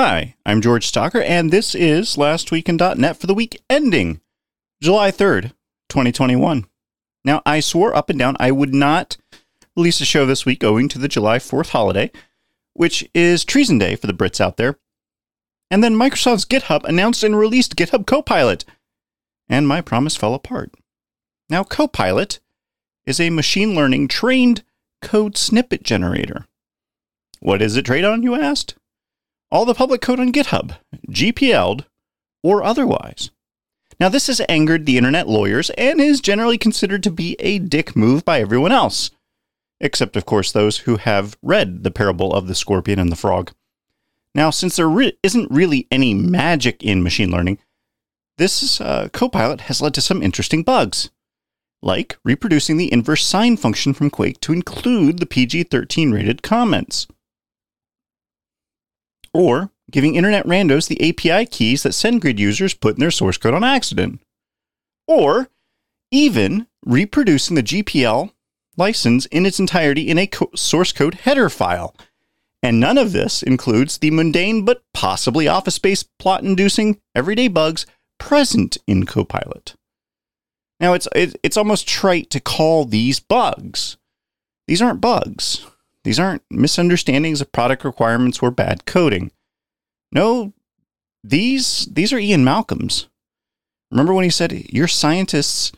Hi, I'm George Stocker, and this is LastWeek.net for the week ending July 3rd, 2021. Now, I swore up and down I would not release a show this week owing to the July 4th holiday, which is Treason Day for the Brits out there. And then Microsoft's GitHub announced and released GitHub Copilot, and my promise fell apart. Now, Copilot is a machine learning trained code snippet generator. What is it trained on, you asked? All the public code on GitHub, GPL'd or otherwise. Now, this has angered the internet lawyers and is generally considered to be a dick move by everyone else, except, of course, those who have read the parable of the scorpion and the frog. Now, since there re- isn't really any magic in machine learning, this uh, copilot has led to some interesting bugs, like reproducing the inverse sine function from Quake to include the PG 13 rated comments, or giving internet randos the API keys that SendGrid users put in their source code on accident, or even reproducing the GPL license in its entirety in a co- source code header file. And none of this includes the mundane but possibly office space plot inducing everyday bugs present in Copilot. Now, it's, it's almost trite to call these bugs. These aren't bugs. These aren't misunderstandings of product requirements or bad coding. No, these these are Ian Malcolm's. Remember when he said your scientists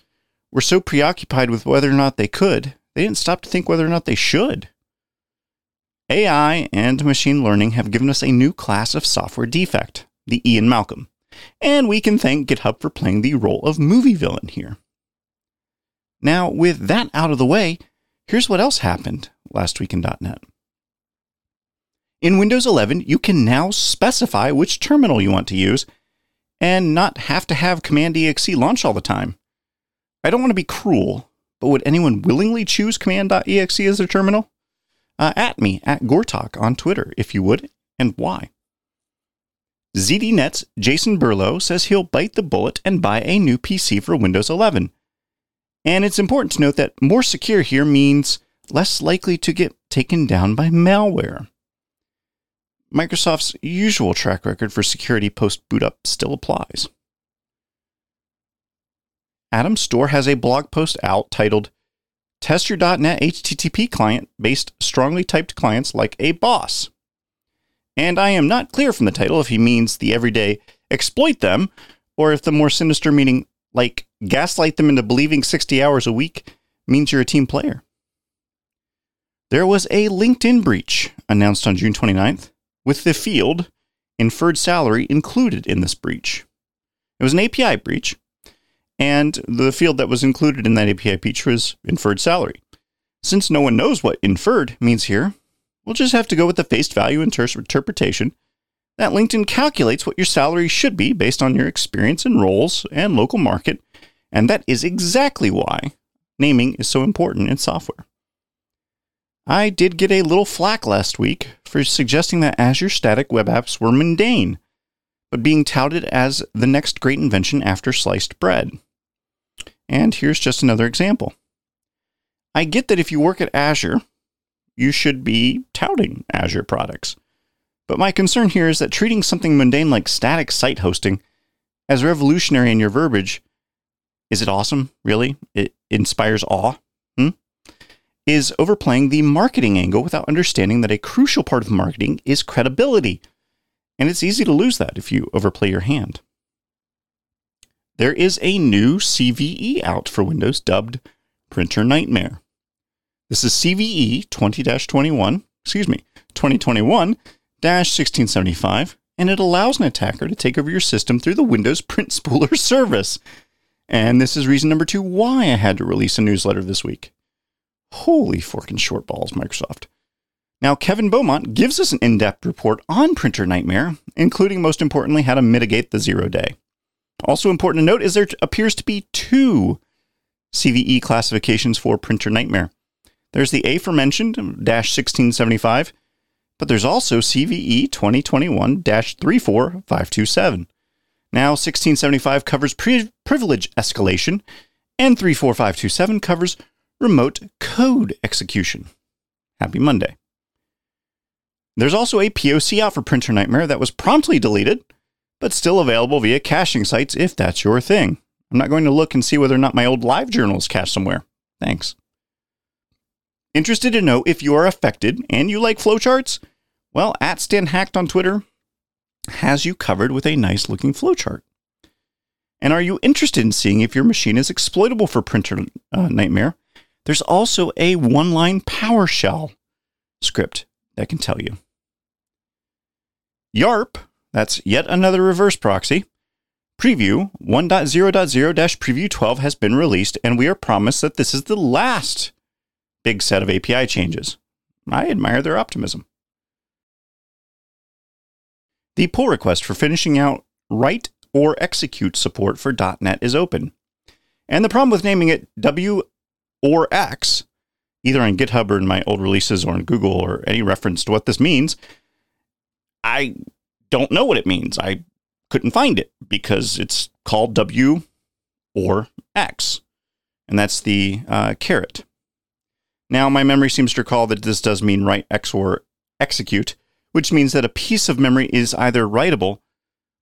were so preoccupied with whether or not they could, they didn't stop to think whether or not they should. AI and machine learning have given us a new class of software defect, the Ian Malcolm. And we can thank GitHub for playing the role of movie villain here. Now, with that out of the way, here's what else happened last week in .NET. In Windows 11, you can now specify which terminal you want to use and not have to have Command EXE launch all the time. I don't want to be cruel, but would anyone willingly choose Command.exe as their terminal? Uh, at me, at Gortok on Twitter, if you would, and why. ZDNet's Jason Perlow says he'll bite the bullet and buy a new PC for Windows 11. And it's important to note that more secure here means less likely to get taken down by malware. Microsoft's usual track record for security post boot up still applies. Adam Storr has a blog post out titled Test your .NET HTTP client based strongly typed clients like a boss. And I am not clear from the title if he means the everyday exploit them or if the more sinister meaning like gaslight them into believing 60 hours a week means you're a team player. There was a LinkedIn breach announced on June 29th with the field inferred salary included in this breach. It was an API breach, and the field that was included in that API breach was inferred salary. Since no one knows what inferred means here, we'll just have to go with the face value interpretation that LinkedIn calculates what your salary should be based on your experience and roles and local market, and that is exactly why naming is so important in software. I did get a little flack last week for suggesting that Azure static web apps were mundane, but being touted as the next great invention after sliced bread. And here's just another example. I get that if you work at Azure, you should be touting Azure products. But my concern here is that treating something mundane like static site hosting as revolutionary in your verbiage is it awesome? Really? It inspires awe? Hmm? Is overplaying the marketing angle without understanding that a crucial part of marketing is credibility. And it's easy to lose that if you overplay your hand there is a new CVE out for Windows dubbed Printer Nightmare. This is CVE 20 21, excuse me, 2021 1675, and it allows an attacker to take over your system through the Windows Print Spooler service. And this is reason number two why I had to release a newsletter this week. Holy forking short balls, Microsoft. Now, Kevin Beaumont gives us an in depth report on Printer Nightmare, including most importantly how to mitigate the zero day. Also important to note is there appears to be two CVE classifications for Printer Nightmare. There's the aforementioned dash 1675, but there's also CVE 2021 34527. Now, 1675 covers pri- privilege escalation, and 34527 covers remote code execution. Happy Monday. There's also a POC out for Printer Nightmare that was promptly deleted, but still available via caching sites if that's your thing. I'm not going to look and see whether or not my old live journal is cached somewhere. Thanks. Interested to know if you are affected and you like flowcharts? Well, at StanHacked on Twitter has you covered with a nice looking flowchart. And are you interested in seeing if your machine is exploitable for Printer uh, Nightmare? There's also a one line PowerShell script that can tell you. YARP, that's yet another reverse proxy. Preview 1.0.0 preview 12 has been released, and we are promised that this is the last big set of API changes. I admire their optimism. The pull request for finishing out write or execute support for .NET is open. And the problem with naming it W or X, either on GitHub or in my old releases or in Google or any reference to what this means, I don't know what it means. I couldn't find it because it's called W or X. And that's the uh, caret. Now, my memory seems to recall that this does mean write X or execute, which means that a piece of memory is either writable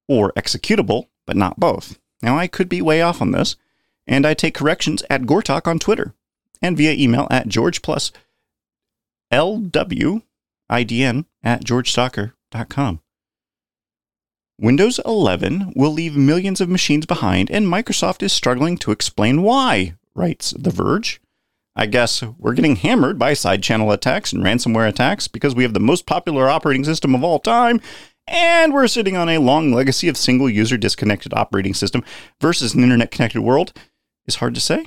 or executable, but not both. Now, I could be way off on this, and I take corrections at Gortok on Twitter and via email at George plus LWIDN at georgestocker.com. Windows 11 will leave millions of machines behind, and Microsoft is struggling to explain why, writes The Verge. I guess we're getting hammered by side channel attacks and ransomware attacks because we have the most popular operating system of all time, and we're sitting on a long legacy of single user disconnected operating system versus an internet connected world is hard to say.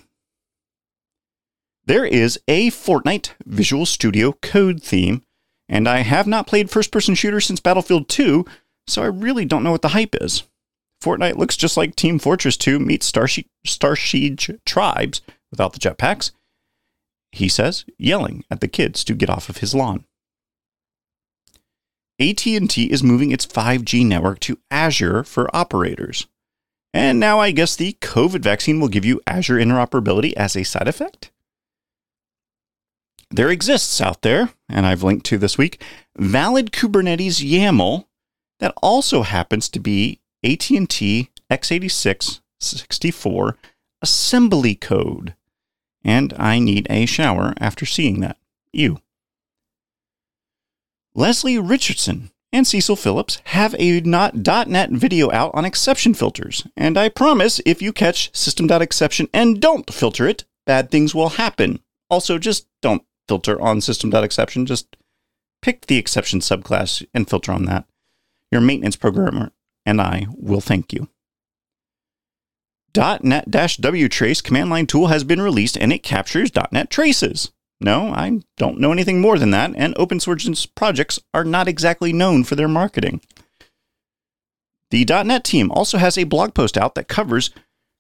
There is a Fortnite Visual Studio Code theme, and I have not played first person shooter since Battlefield 2, so I really don't know what the hype is. Fortnite looks just like Team Fortress 2 meets Star, Starsiege Tribes without the jetpacks. He says, yelling at the kids to get off of his lawn. AT&T is moving its 5G network to Azure for operators. And now I guess the COVID vaccine will give you Azure interoperability as a side effect? There exists out there, and I've linked to this week, valid Kubernetes YAML that also happens to be AT&T x86 64 assembly code. And I need a shower after seeing that. You. Leslie Richardson and Cecil Phillips have a .NET video out on exception filters, and I promise if you catch system.exception and don't filter it, bad things will happen. Also, just don't filter on system.exception, just pick the exception subclass and filter on that. Your maintenance programmer and I will thank you. .NET-W trace command line tool has been released and it captures .NET traces. No, I don't know anything more than that, and open source projects are not exactly known for their marketing. The .NET team also has a blog post out that covers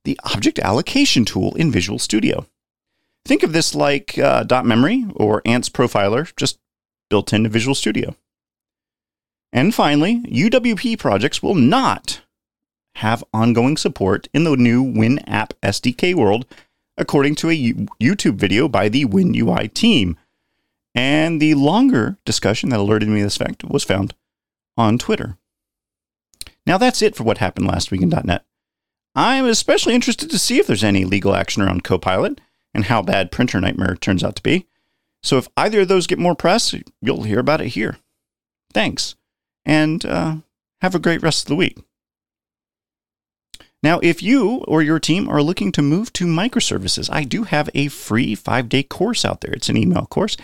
the object allocation tool in Visual Studio. Think of this like uh, dotMemory or ANTS profiler, just built into Visual Studio. And finally, UWP projects will not have ongoing support in the new WinApp SDK world according to a YouTube video by the WinUI team. And the longer discussion that alerted me to this fact was found on Twitter. Now that's it for what happened last week in .NET. I'm especially interested to see if there's any legal action around Copilot and how bad Printer Nightmare turns out to be. So if either of those get more press, you'll hear about it here. Thanks, and uh, have a great rest of the week. Now, if you or your team are looking to move to microservices, I do have a free five day course out there. It's an email course,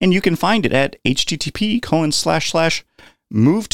and you can find it at http colon slash slash move.